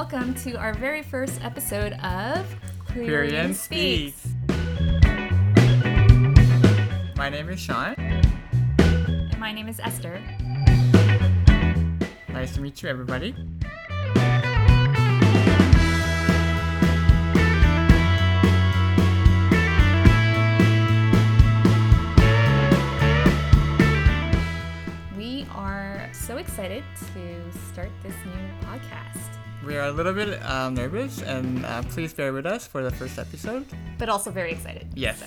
welcome to our very first episode of Queerian Speaks. My name is Sean. And my name is Esther. Nice to meet you, everybody. We are so excited to start this new podcast, We are a little bit um, nervous, and uh, please bear with us for the first episode. but also very excited. Yes. So.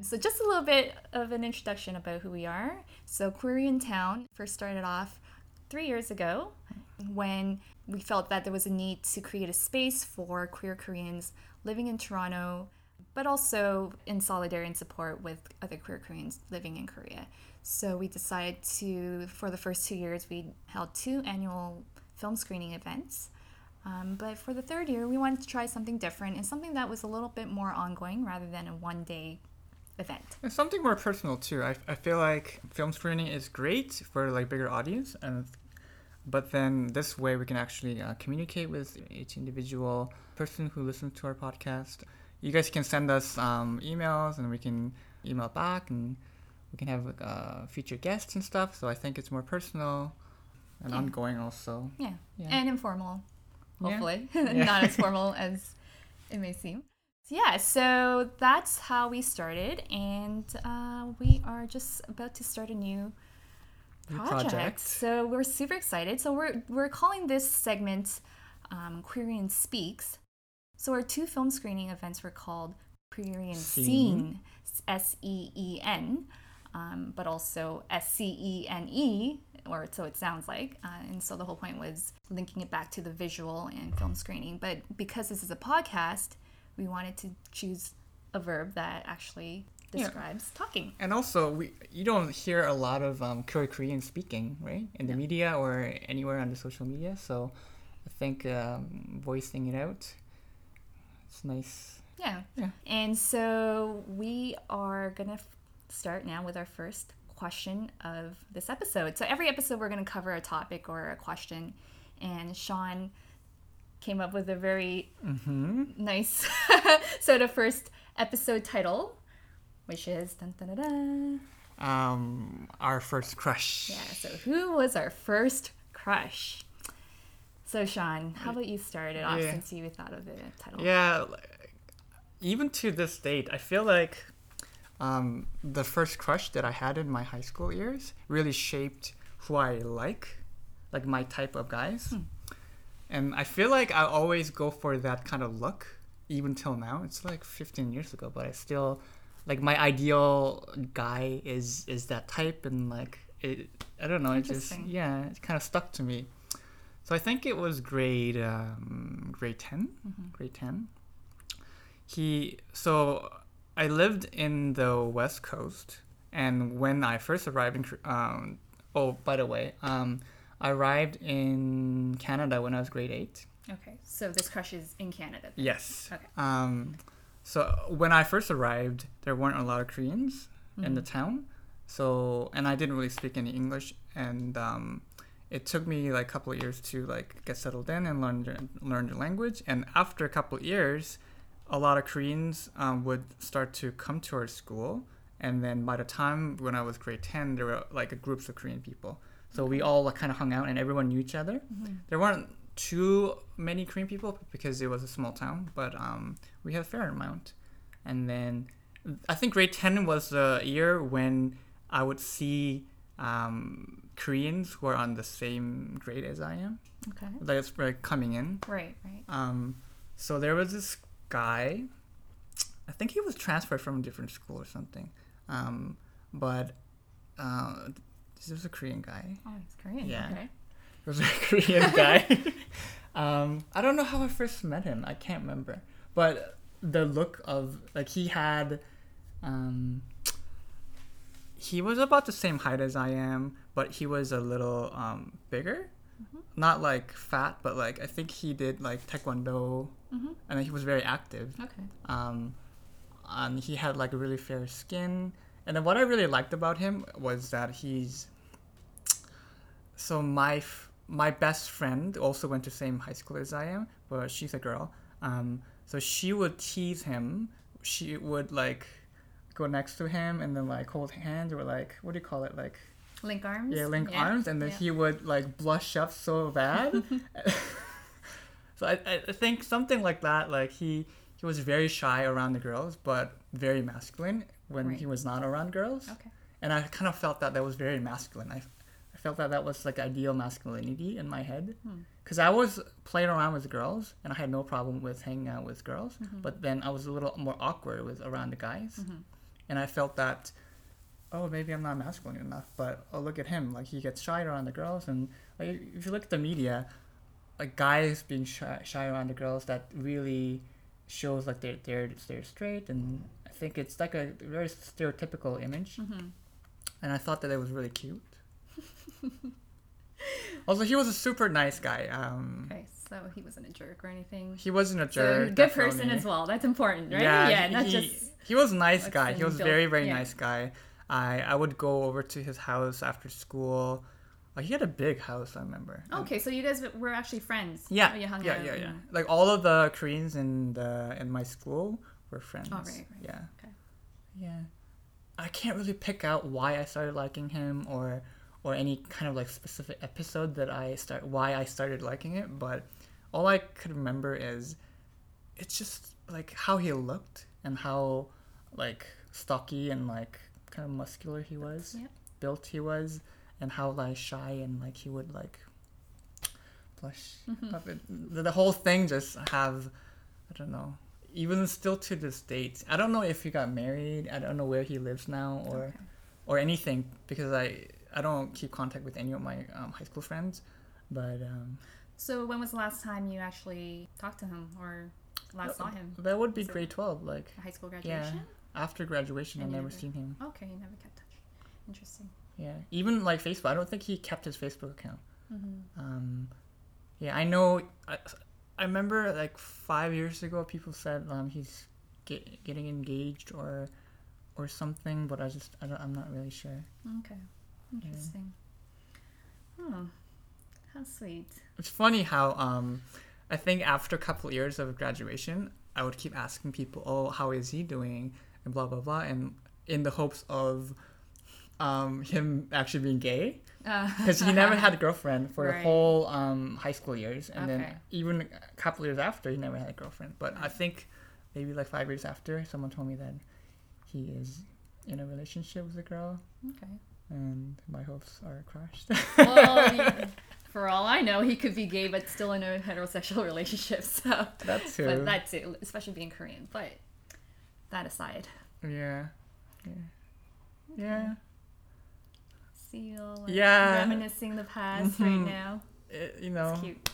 So, just a little bit of an introduction about who we are. So, Queeriantown first started off three years ago when we felt that there was a need to create a space for queer Koreans living in Toronto, but also in solidarity and support with other queer Koreans living in Korea. So, we decided to, for the first two years, we held two annual film screening events. Um, but for the third year, we wanted to try something different and something that was a little bit more ongoing rather than a one day event. And something more personal too. I, I feel like film screening is great for like bigger audience, and but then this way we can actually uh, communicate with each individual person who listens to our podcast. You guys can send us um, emails, and we can email back, and we can have uh, guests and stuff. So I think it's more personal and Yeah. ongoing also. Yeah. Yeah. And informal, hopefully. Yeah. Not as formal as it may seem. Yeah, so that's how we started, and uh, we are just about to start a new New project. project. So we're super excited. So we're we're calling this segment um, Queerian Speaks. So our two film screening events were called Queerian Scene. Scene, S E E N, um, but also S C E N E, or so it sounds like. Uh, and so the whole point was linking it back to the visual and film screening. But because this is a podcast, we wanted to choose a verb that actually Yeah. describes talking. And also, we you don't hear a lot of um, Korean speaking, right, in the media or anywhere on the social media. So, I think um, voicing it out, it's nice. Yeah. Yeah. And so we are going to f- start now with our first question of this episode. So every episode, we're going to cover a topic or a question. And Sean came up with a very Mm-hmm. nice sort of first episode title, which is dun, dun, dun. Um, our first crush. Yeah. So who was our first crush? So Sean, how about you start it off Yeah. since you thought of the title? Yeah, even to this date, I feel like um, the first crush that I had in my high school years really shaped who I like, like my type of guys. And I feel like I always go for that kind of look, even till now. It's like 15 years ago, but I still like my ideal guy is is that type, and like it. I don't know. It just yeah, it kind of stuck to me. So I think it was grade um, grade 10 grade 10 he so i lived in the west coast and when i first arrived in um, oh by the way um, i arrived in canada when i was grade 8 Okay. So this crush is in Canada. yes Okay. um, so when i first arrived there weren't a lot of koreans in the town so and i didn't really speak any english and um, it took me like a couple of years to like get settled in and learn learn the language and after a couple of years a lot of koreans um, would start to come to our school and then by the time when i was grade 10 there were like groups of korean people. So we all like, kind of hung out and everyone knew each other. There weren't too many korean people because it was a small town but um, we had a fair amount. And then i think grade 10 was the year when i would see um, koreans who are on the same grade as i am. Okay. that's like coming in. Right, right. um, so there was this guy. I think he was transferred from a different school or something. Um, but uh, this was a Korean guy. Oh, it's Korean. Yeah. Okay. It was a Korean guy. um, I don't know how I first met him. I can't remember. But the look of like he had, um, he was about the same height as I am, but he was a little um, bigger. Not like fat, but like I think he did like taekwondo, Mhm. and he was very active. Okay. Um, and he had like a really fair skin. And then what I really liked about him was that he's so my f- my best friend also went to same high school as I am, but she's a girl. Um, so she would tease him. She would like go next to him and then like hold hands or like what do you call it like Link arms. yeah link Yeah, arms and then yeah. he would like blush up so bad. so I, I think something like that like he he was very shy around the girls but very masculine when Right. he was not around girls Okay. and I kind of felt that that was very masculine. I, I felt that that was like ideal masculinity in my head Hmm. because I was playing around with girls and I had no problem with hanging out with girls, Mm-hmm. but then I was a little more awkward with around the guys, and I felt that oh maybe I'm not masculine enough. But oh look at him, like he gets shy around the girls, and like if you look at the media, like guys being shy, shy around the girls, that really shows like they're they're they're straight and. I think it's like a very stereotypical image Mm-hmm. and I thought that it was really cute. also, he was a super nice guy. Um, Okay, so he wasn't a jerk or anything. he wasn't a So jerk. good person as well. That's important, right? Yeah, not he, just he was a nice guy. He was built- very very yeah. nice guy. I I would go over to his house after school. Like he had a big house, I remember. And- Okay, so you guys were actually friends. Yeah, Oh, you hung yeah, out yeah, yeah. and- Like all of the Koreans in the in my school were friends. Oh, right, right. Yeah. Okay. Yeah. I can't really pick out why I started liking him or or any kind of like specific episode that I start why I started liking it, but all I could remember is it's just like how he looked and how like stocky and like kind of muscular he was, Yep. built he was, and how like shy and like he would like blush. Mm-hmm. up it- The, the whole thing just have I don't know. Even still to this date, I don't know if he got married. I don't know where he lives now or Okay. or anything because I I don't keep contact with any of my um, high school friends. But um, So when was the last time you actually talked to him or last saw him? that would be So- grade twelve. Like High school graduation? Yeah, after graduation, And I've never never- seen him. Okay, you never kept touch. Interesting. Yeah, even like Facebook, I don't think he kept his Facebook account. Mm-hmm. Um, yeah, I know. I, I remember like five years ago, people said um, he's get, getting engaged or or something, but I just I don't, I'm not really sure. Okay. Interesting. Oh, how sweet. It's funny how um, I think after a couple years of graduation, I would keep asking people, "Oh, how is he doing?" and blah blah blah, and in the hopes of um, him actually being gay. Uh, because he never had a girlfriend for the whole um, high school years, and Okay. then even a couple years after, he never had a girlfriend. But I think maybe like five years after, someone told me that he is in a relationship with a girl, okay. and my hopes are crushed. Well, for all I know, he could be gay but still in a heterosexual relationship. So, that too. but that too, especially being Korean. But that aside, yeah, yeah, yeah. You Yeah. reminiscing the past right Mhm. now. It, you know, It's cute.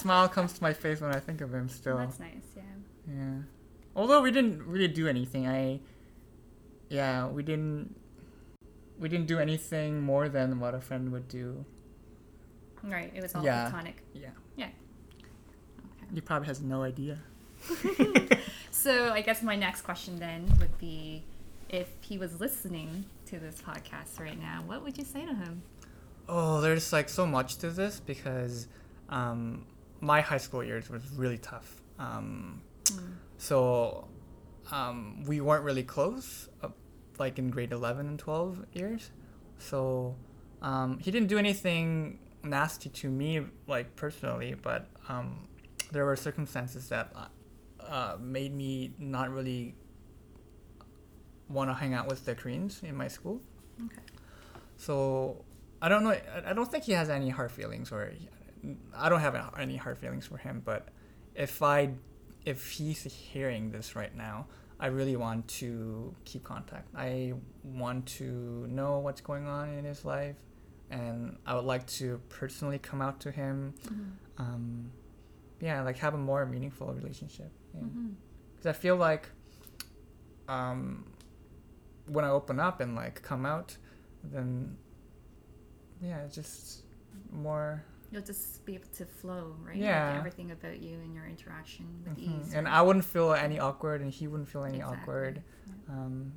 smile comes to my face when I think of him. Still, That's nice. Yeah. Yeah. Although we didn't really do anything, I yeah, we didn't we didn't do anything more than what a friend would do. Right. It was all Yeah. platonic. Yeah. Okay. He probably has no idea. So I guess my next question then would be, if he was listening to this podcast right now, what would you say to him? Oh, there's like so much to this because um, my high school years was really tough. Um, so um, we weren't really close, uh, like in grade 11 and 12 years. So um, he didn't do anything nasty to me, like personally, but um, there were circumstances that uh, made me not really want to hang out with the Koreans in my school. Okay. So I don't know. I- don't think he has any hard feelings, or I don't have any hard feelings for him. But if I, if he's hearing this right now, I really want to keep contact. I want to know what's going on in his life, and I would like to personally come out to him. Um, yeah, like have a more meaningful relationship. Yeah Mm-hmm. because I feel like um, when I open up and like come out, then yeah, just more. You'll just be able to flow, right? Yeah. Like everything about you and your interaction with Mhm. ease. And right? I wouldn't feel any awkward, and he wouldn't feel any Exactly. awkward. Yeah. Um,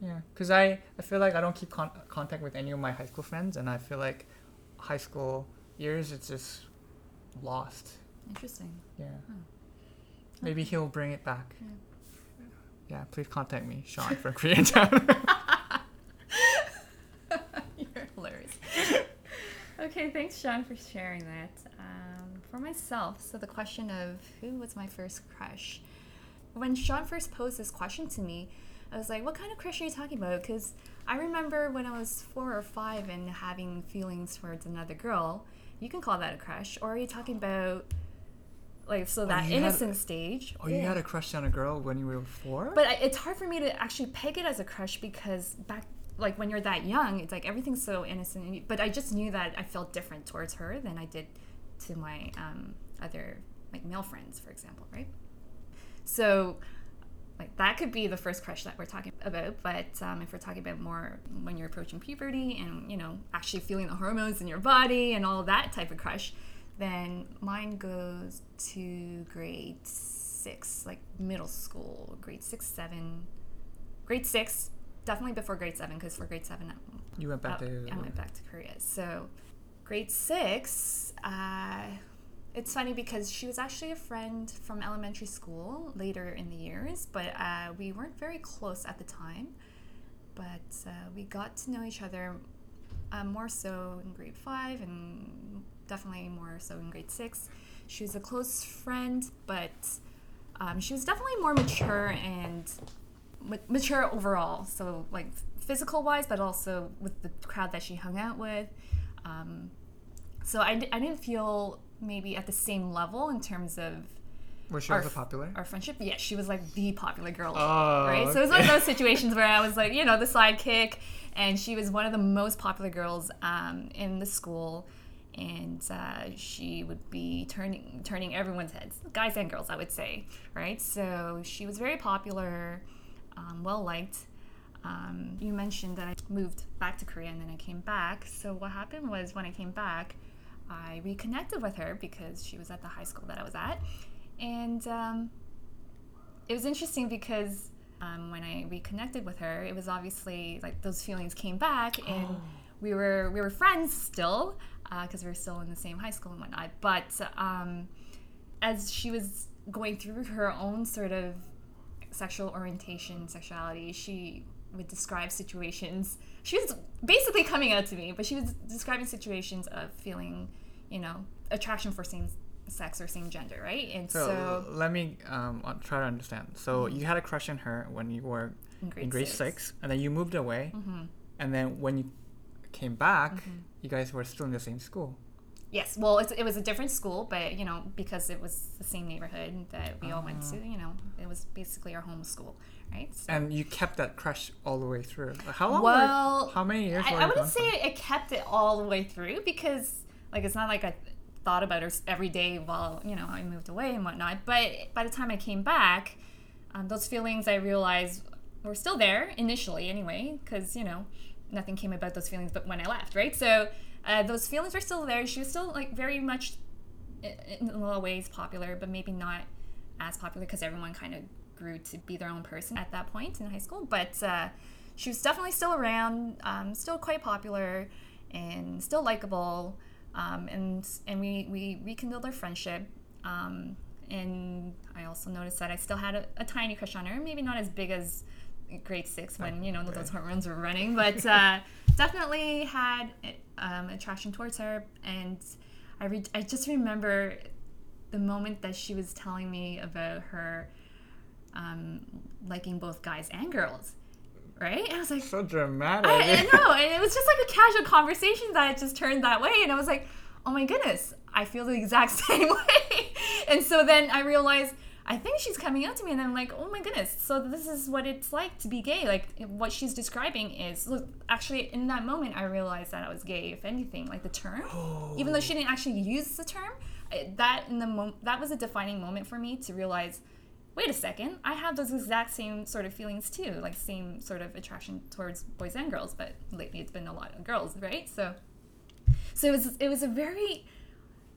yeah, because I, I feel like I don't keep con- contact with any of my high school friends, and I feel like high school years, it's just lost. Interesting. Yeah. Maybe he'll bring it back. Yeah. Yeah, please contact me, Sean from Queeriantown. You're hilarious. okay, thanks, Sean, for sharing that. Um, for myself, so the question of who was my first crush? When Sean first posed this question to me, I was like, what kind of crush are you talking about? Because I remember when I was four or five and having feelings towards another girl. You can call that a crush. Or are you talking about, like, so that you had- innocent stage? oh, you had a crush on a girl when you were four? But I- it's hard for me to actually peg it as a crush because back, like when you're that young, it's like everything's so innocent. and But I just knew that I felt different towards her than I did to my um, other like male friends, for example, right? So, like that could be the first crush that we're talking about. But um, if we're talking about more when you're approaching puberty and you know actually feeling the hormones in your body and all that type of crush, then mine goes to grade six, like middle school, grade six, seven, grade six, definitely before grade seven, because for grade seven, you went back uh, to. I went back to Korea. So, grade six, uh, it's funny because she was actually a friend from elementary school later in the years, but uh, we weren't very close at the time. But uh, we got to know each other uh, more so in grade five and definitely more so in grade six. She was a close friend, but um, she was definitely more mature and ma- mature overall. So like physical wise, but also with the crowd that she hung out with. Um, so I, I didn't feel maybe at the same level in terms of Was she our popular? our friendship. Yeah, she was like the popular girl. Oh, right? So it was one of those situations where I was like, you know, the sidekick, and she was one of the most popular girls um, in the school. And uh, she would be turning turning everyone's heads, guys and girls, I would say, right? So she was very popular, um, well liked. Um, you mentioned that I moved back to Korea and then I came back. So what happened was when I came back, I reconnected with her because she was at the high school that I was at, and um, it was interesting because um, when I reconnected with her, it was obviously like those feelings came back, and we were we were friends still because we were still in the same high school and whatnot. But um, as she was going through her own sort of sexual orientation, sexuality, she would describe situations. She was basically coming out to me, but she was describing situations of feeling, you know, attraction for same sex or same gender, right? And So, so, let me um, uh, try to understand. So you had a crush on her when you were in grade, in grade six, six, and then you moved away, Mhm. and then when you came back, Mm-hmm. you guys were still in the same school. Yes, well, it's, it was a different school, but you know, because it was the same neighborhood that we all went to, you know, it was basically our home school, right? So, And you kept that crush all the way through. How long? Well, were, how many years? I, I wouldn't say for? it kept it all the way through because, like, it's not like I thought about her every day while you know I moved away and whatnot. But by the time I came back, um, those feelings I realized were still there initially, anyway, because you know nothing came about those feelings. But when I left, right? So uh, those feelings were still there. She was still like very much in a lot of ways popular, but maybe not as popular because everyone kind of grew to be their own person at that point in high school. But uh, she was definitely still around, um, still quite popular, and still likable. Um, and and we, we rekindled our friendship. Um, and I also noticed that I still had a, a tiny crush on her, maybe not as big as grade six when you know those hormones were running, but uh, definitely had um, attraction towards her. And I re- I just remember the moment that she was telling me about her um, liking both guys and girls, right? And I was like, So dramatic. I, I know, and it was just like a casual conversation that just turned that way, and I was like, oh my goodness, I feel the exact same way. and so then I realized. I think she's coming out to me, and I'm like, oh my goodness. So this is what it's like to be gay. Like what she's describing is, look, actually, in that moment, I realized that I was gay. If anything, like the term, even though she didn't actually use the term, that in the mo- that was a defining moment for me to realize wait a second, I have those exact same sort of feelings too, like same sort of attraction towards boys and girls, but lately it's been a lot of girls, right? So so it was it was a very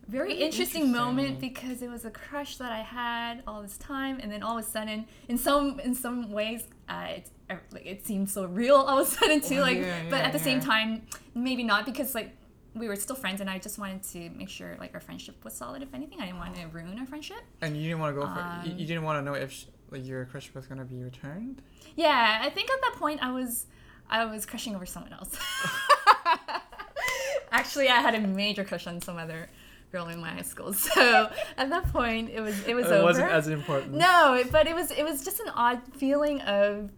very Very interesting, moment because it was a crush that I had all this time, and then all of a sudden, in some in some ways, uh, it like it seemed so real all of a sudden too. Like, yeah, but at the same time, maybe not because like we were still friends, and I just wanted to make sure like our friendship was solid. If anything, I didn't want to ruin our friendship. And you didn't want to go for you, Um, you didn't want to know if sh- like your crush was gonna be returned. Yeah, I think at that point I was I was crushing over someone else. Actually, I had a major crush on some other girl in my high school. So at that point, it was it was it over. wasn't as important. no, but it was it was just an odd feeling of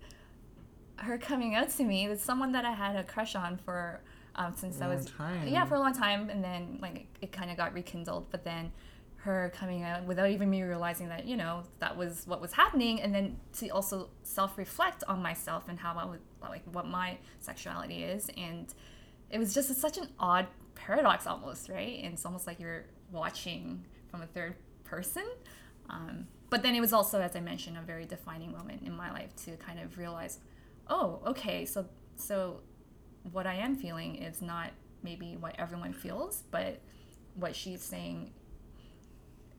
her coming out to me. It's someone that I had a crush on for um, since I was time. yeah for a long time, and then like it, it kind of got rekindled. But then her coming out without even me realizing that you know that was what was happening, and then to also self reflect on myself and how I was like what my sexuality is, and it was just such an odd paradox almost, right? And it's almost like you're watching from a third person. Um, but then it was also, as I mentioned, a very defining moment in my life to kind of realize, oh, okay, so so what I am feeling is not maybe what everyone feels, but what she's saying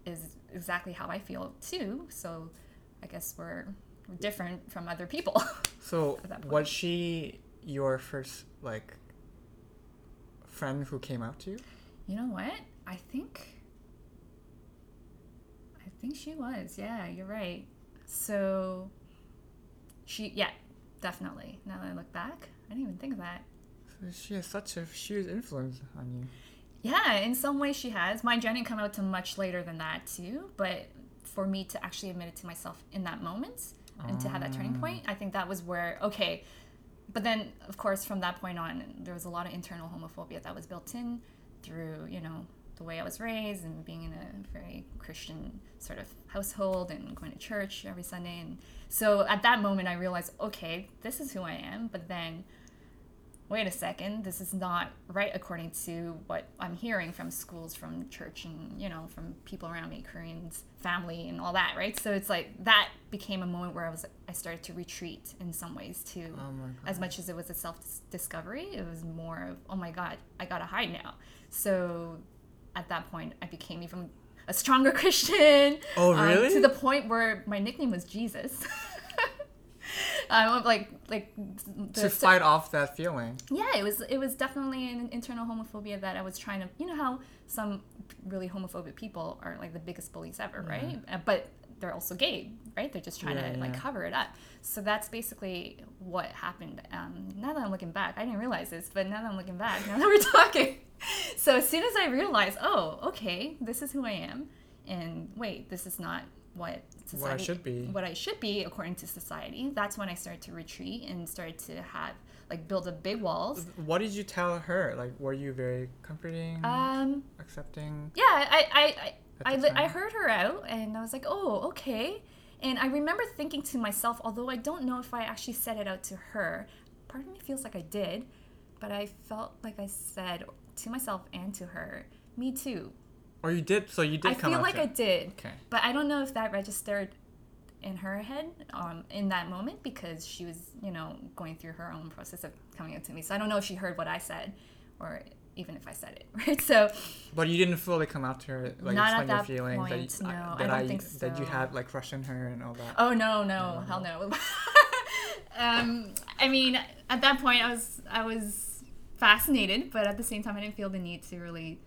is exactly how I feel too. So I guess we're different from other people. So at that point. was she your first like friend who came out to you? You know what? I think I think she was. Yeah, you're right. So she yeah, definitely. Now that I look back, I didn't even think of that. She has such a huge influence on you. Yeah, in some ways she has. Mind you, I didn't come out to much later than that too, but for me to actually admit it to myself in that moment and to have that turning ah. point, I think that was where okay. But then, of course, from that point on, there was a lot of internal homophobia that was built in through, you know, the way I was raised and being in a very Christian sort of household and going to church every Sunday. And so at that moment, I realized, okay, this is who I am. But then wait a second, this is not right according to what I'm hearing from schools, from church, and you know, from people around me, Koreans, family, and all that, right? So it's like that became a moment where I was, I started to retreat in some ways too. Oh my god. As much as it was a self discovery, it was more of, oh my God, I gotta hide now. So at that point, I became even a stronger Christian. Oh, um, really? to the point where my nickname was Jesus. um, like, like to fight off that feeling. yeah it was it was definitely an internal homophobia that i was trying to you know how some really homophobic people are like the biggest bullies ever right? Uh, but they're also gay right? They're just trying Yeah, to like yeah. cover it up. So that's basically what happened. Um, now that i'm looking back i didn't realize this but now that i'm looking back now that we're talking so as soon as i realized oh okay this is who i am and wait this is not what What I society should be. what I should be according to society. That's when I started to retreat and started to have like build up big walls. What did you tell her? Like, were you very comforting, Um, accepting? yeah, I I I, I, At the li- I heard her out and I was like, oh, okay. And I remember thinking to myself, although I don't know if I actually said it out to her, part of me feels like I did, but I felt like I said to myself and to her, me too. Or you did? So you did I feel like I did. Okay. But I don't know if that registered in her head um, in that moment because she was, you know, going through her own process of coming out to me. So I don't know if she heard what I said or even if I said it, right? So But you didn't fully come out to her, like Not at explain your that feelings. that point, you, no, I that don't think That you had like crush on her and all that. Oh no, no, hell no. um, I mean, at that point, I was I was fascinated, but at the same time, I didn't feel the need to really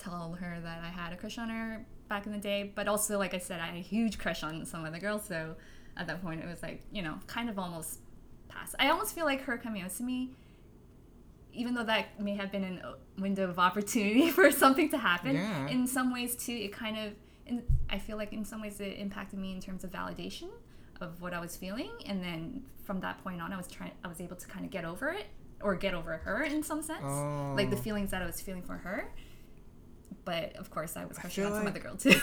tell her that I had a crush on her back in the day. But also, like I said, I had a huge crush on some other girls. So at that point, it was like you know, kind of almost past. I almost feel like her coming out to me. Even though that may have been a uh, window of opportunity for something to happen, Yeah. in some ways too, it kind of, in, I feel like in some ways it impacted me in terms of validation of what I was feeling, and then from that point on, I was trying, I was able to kind of get over it or get over her in some sense, like the Oh. feelings that I was feeling for her. But of course, I was I crushing feel on some like- other girl too.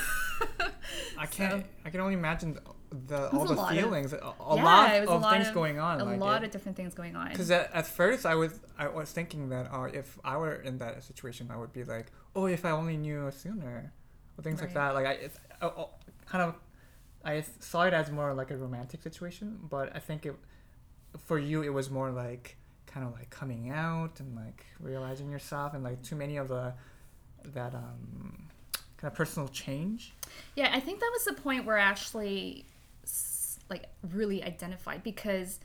I can't. I can only imagine the, the all the lot of- feelings, a, a Yeah, lot it a of lot things of- going on. a like lot it- of different things going on. Because at, at first I was I was thinking that oh if I were in that situation I would be like oh if I only knew sooner or things like that like I it's, uh, uh, kind of I saw it as more like a romantic situation but I think it for you it was more like kind of like coming out and like realizing yourself and like too many of the that um kind of personal change Yeah, I think that was the point where I actually like really identified because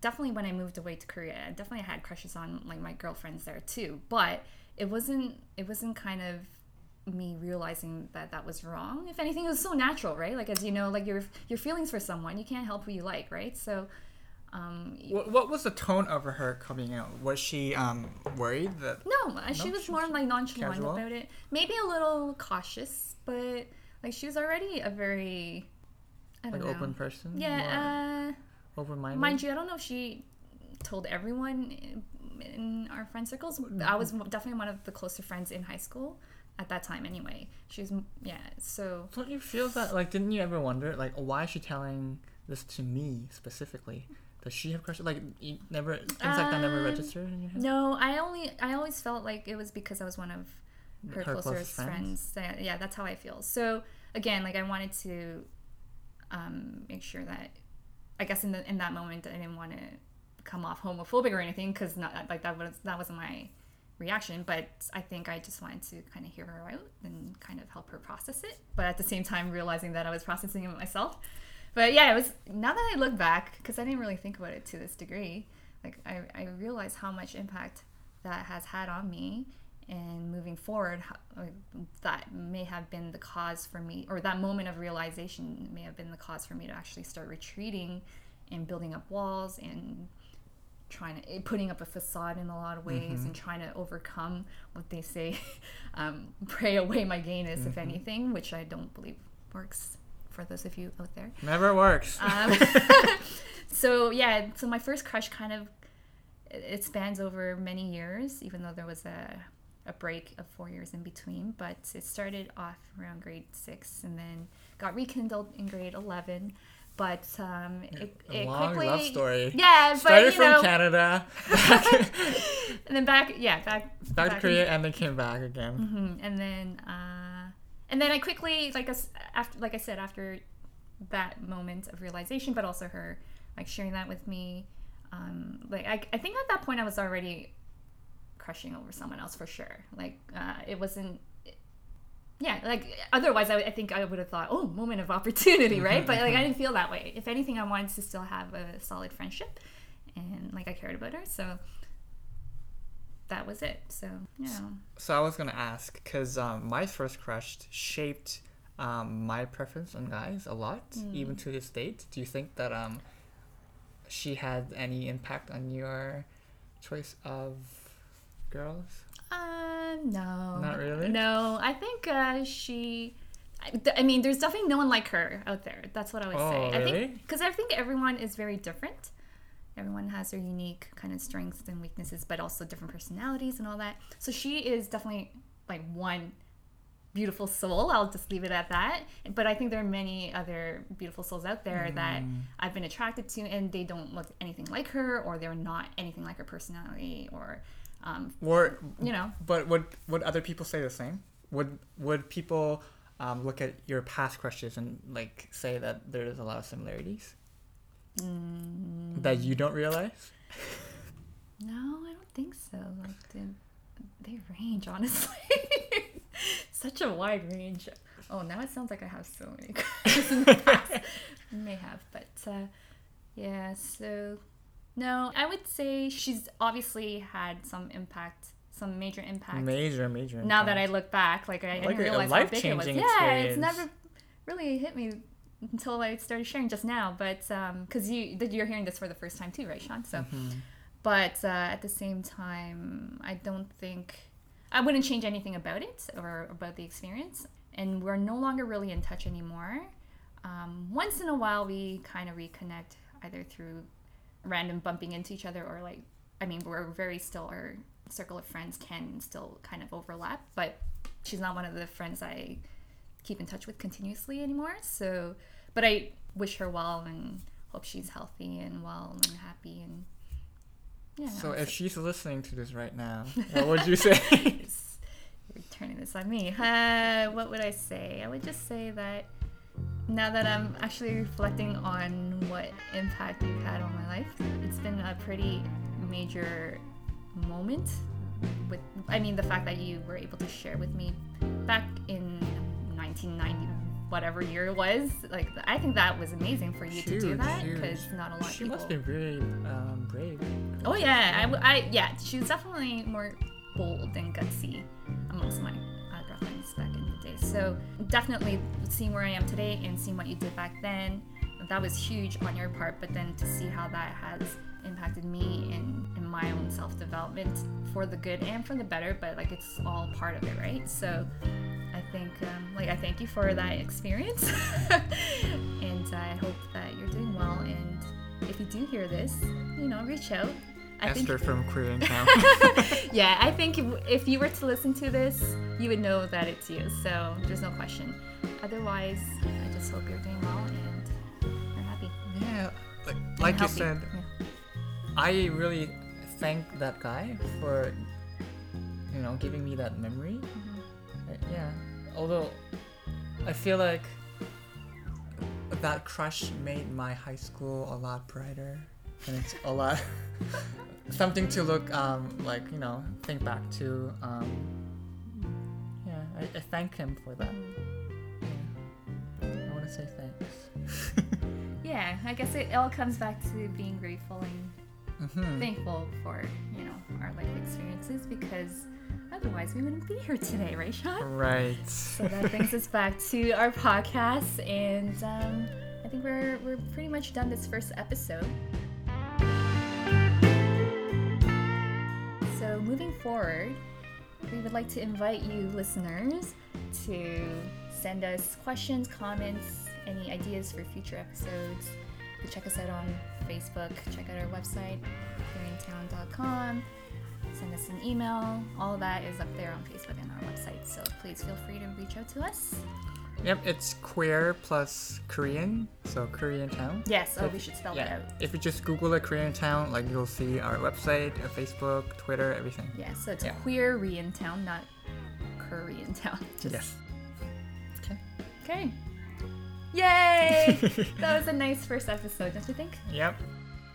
definitely when I moved away to Korea, definitely I had crushes on like my girlfriends there too. But it wasn't it wasn't kind of me realizing that that was wrong. If anything, it was so natural, right? Like as you know, like your your feelings for someone, you can't help who you like, right? So. Um, What, what was the tone of her coming out? Was she um, worried that? No, uh, she was she more was like nonchalant casual? about it. Maybe a little cautious, but like she was already a very, I don't Like know. open person? Yeah, uh, Open minded? mind you, I don't know if she told everyone in- our friend circles. Mm-hmm. I was definitely one of the closer friends in high school at that time. Anyway, she was yeah. So Don't you feel that? Like, didn't you ever wonder, like, why is she telling this to me specifically? Does she have crushes? Like, you never things like that never Um, registered in your head. no, I only I always felt like it was because I was one of her, Her closest closest friends. friends? Yeah, yeah, that's how I feel. So again, like I wanted to um, make sure that I guess in the in that moment I didn't want to come off homophobic or anything because not like that was that wasn't my reaction. But I think I just wanted to kind of hear her out and kind of help her process it. But at the same time, realizing that I was processing it myself. But yeah, it was now that I look back because I didn't really think about it to this degree. Like I, I realized how much impact that has had on me and moving forward how, like, that may have been the cause for me or that moment of realization may have been the cause for me to actually start retreating and building up walls and trying to eh, putting up a facade in a lot of ways and trying to overcome what they say um, pray away my gayness if anything which i don't believe works for those of you out there Never works. um, so yeah, so my first crush kind of it spans over many years, even though there was a a break of four years in between. But it started off around grade six, and then got rekindled in grade eleven. But um, it, A it long quickly love story. Yeah, but Started you from know, Canada, and then back, yeah, back back to in- Korea, and then came back again. Mhm. And then, uh, and then I quickly, like us, after, like I said, after that moment of realization, but also her like sharing that with me, um, like I, I think at that point I was already crushing over someone else for sure. Like uh, it wasn't. Yeah, like otherwise, I, I think I would have thought, oh, moment of opportunity, right? But like I didn't feel that way. If anything, I wanted to still have a solid friendship, and like I cared about her, so that was it. So yeah. So I was gonna ask because um, my first crush shaped um, my preference on guys a lot, Hmm. even to this date. Do you think that um, she had any impact on your choice of girls? Uh, no. Not really? No, I think uh, she. I, mean, there's definitely no one like her out there. That's what I would say. Oh, I really? think because I think everyone is very different. Everyone has their unique kind of strengths and weaknesses, but also different personalities and all that. So she is definitely like one beautiful soul. I'll just leave it at that. But I think there are many other beautiful souls out there that Mm. I've been attracted to, and they don't look anything like her, or they're not anything like her personality, or um, Or you know. but would would other people say the same? Would would people um, look at your past crushes and like say that there's a lot of similarities Mm, that you don't realize? no, I don't think so. Like they, they range, honestly. Such a wide range. Oh, now it sounds like I have so many crushes in the past. May have, but uh, yeah. So no, I would say she's obviously had some impact, some major impact. Major, major. now that I look back, like I, I didn't a realize how big it was. Yeah, it's never really hit me until I started sharing just now. But because you that you're hearing this for the first time too, right, Sean? So, Mhm. but uh, at the same time, I don't think I wouldn't change anything about it or about the experience. And we're no longer really in touch anymore. Um, once in a while, we kind of reconnect either through random bumping into each other or like, I mean, we're very still, our circle of friends can still kind of overlap, but she's not one of the friends I keep in touch with continuously anymore. So, but I wish her well and hope she's healthy and well and happy and yeah. So if she's listening to this right now, what would you say? You're turning this on me. Uh, what would I say? I would just say that now that I'm actually reflecting on what impact you've had on my life, it's been a pretty major moment. With, I mean, the fact that you were able to share with me back in 1990, whatever year it was, like I think that was amazing for you to do that because not a lot she of people. must be very um, brave. Oh yeah, I yeah, she was definitely more bold and gutsy amongst my uh, girlfriends back in the day. So definitely seeing where I am today and seeing what you did back then, that was huge on your part. But then to see how that has impacted me in, in my own self development for the good and for the better, but like it's all part of it, right? So I think, um, like, I thank you for that experience, and I hope that you're doing well. And if you do hear this, you know, reach out. I Esther think, from Queeriantown. yeah, I think if, if you were to listen to this, you would know that it's you. So there's no question. Otherwise, I just hope you're doing well and you're happy. yeah, like, like you said, Yeah. I really thank that guy for, you know, giving me that memory. Mm-hmm. Uh, yeah. Although, I feel like that crush made my high school a lot brighter, and it's a lot something to look um like you know think back to. Um, yeah, I, I thank him for that. Yeah. I want to say thanks. Yeah, I guess it all comes back to being grateful and hmm thankful for, you know, our life experiences because otherwise we wouldn't be here today, right, Sean? Right. So that brings us back to our podcast, and um, I think we're we're pretty much done this first episode. So moving forward, we would like to invite you listeners to send us questions, comments, any ideas for future episodes. You can check us out on Facebook, check out our website, queeriantown.com, send us an email. All that is up there on Facebook and our website. So please feel free to reach out to us. Yep, it's queer plus Korean, so Queeriantown. Yes, oh, If- we should spell that yeah. out. If you just Google it, Queeriantown, like you'll see our website, our Facebook, Twitter, everything. Yeah, so it's Yeah. Queer Korean Town, not Korean Town. Just, Yes. Okay. Okay. Yay! that was a nice first episode, don't you think? Yep.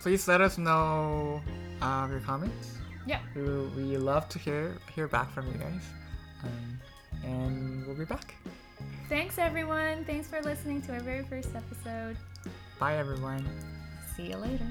Please let us know uh, your comments. Yeah. We, we love to hear hear back from you guys. Um, and we'll be back. Thanks, everyone. Thanks for listening to our very first episode. Bye, everyone. See you later.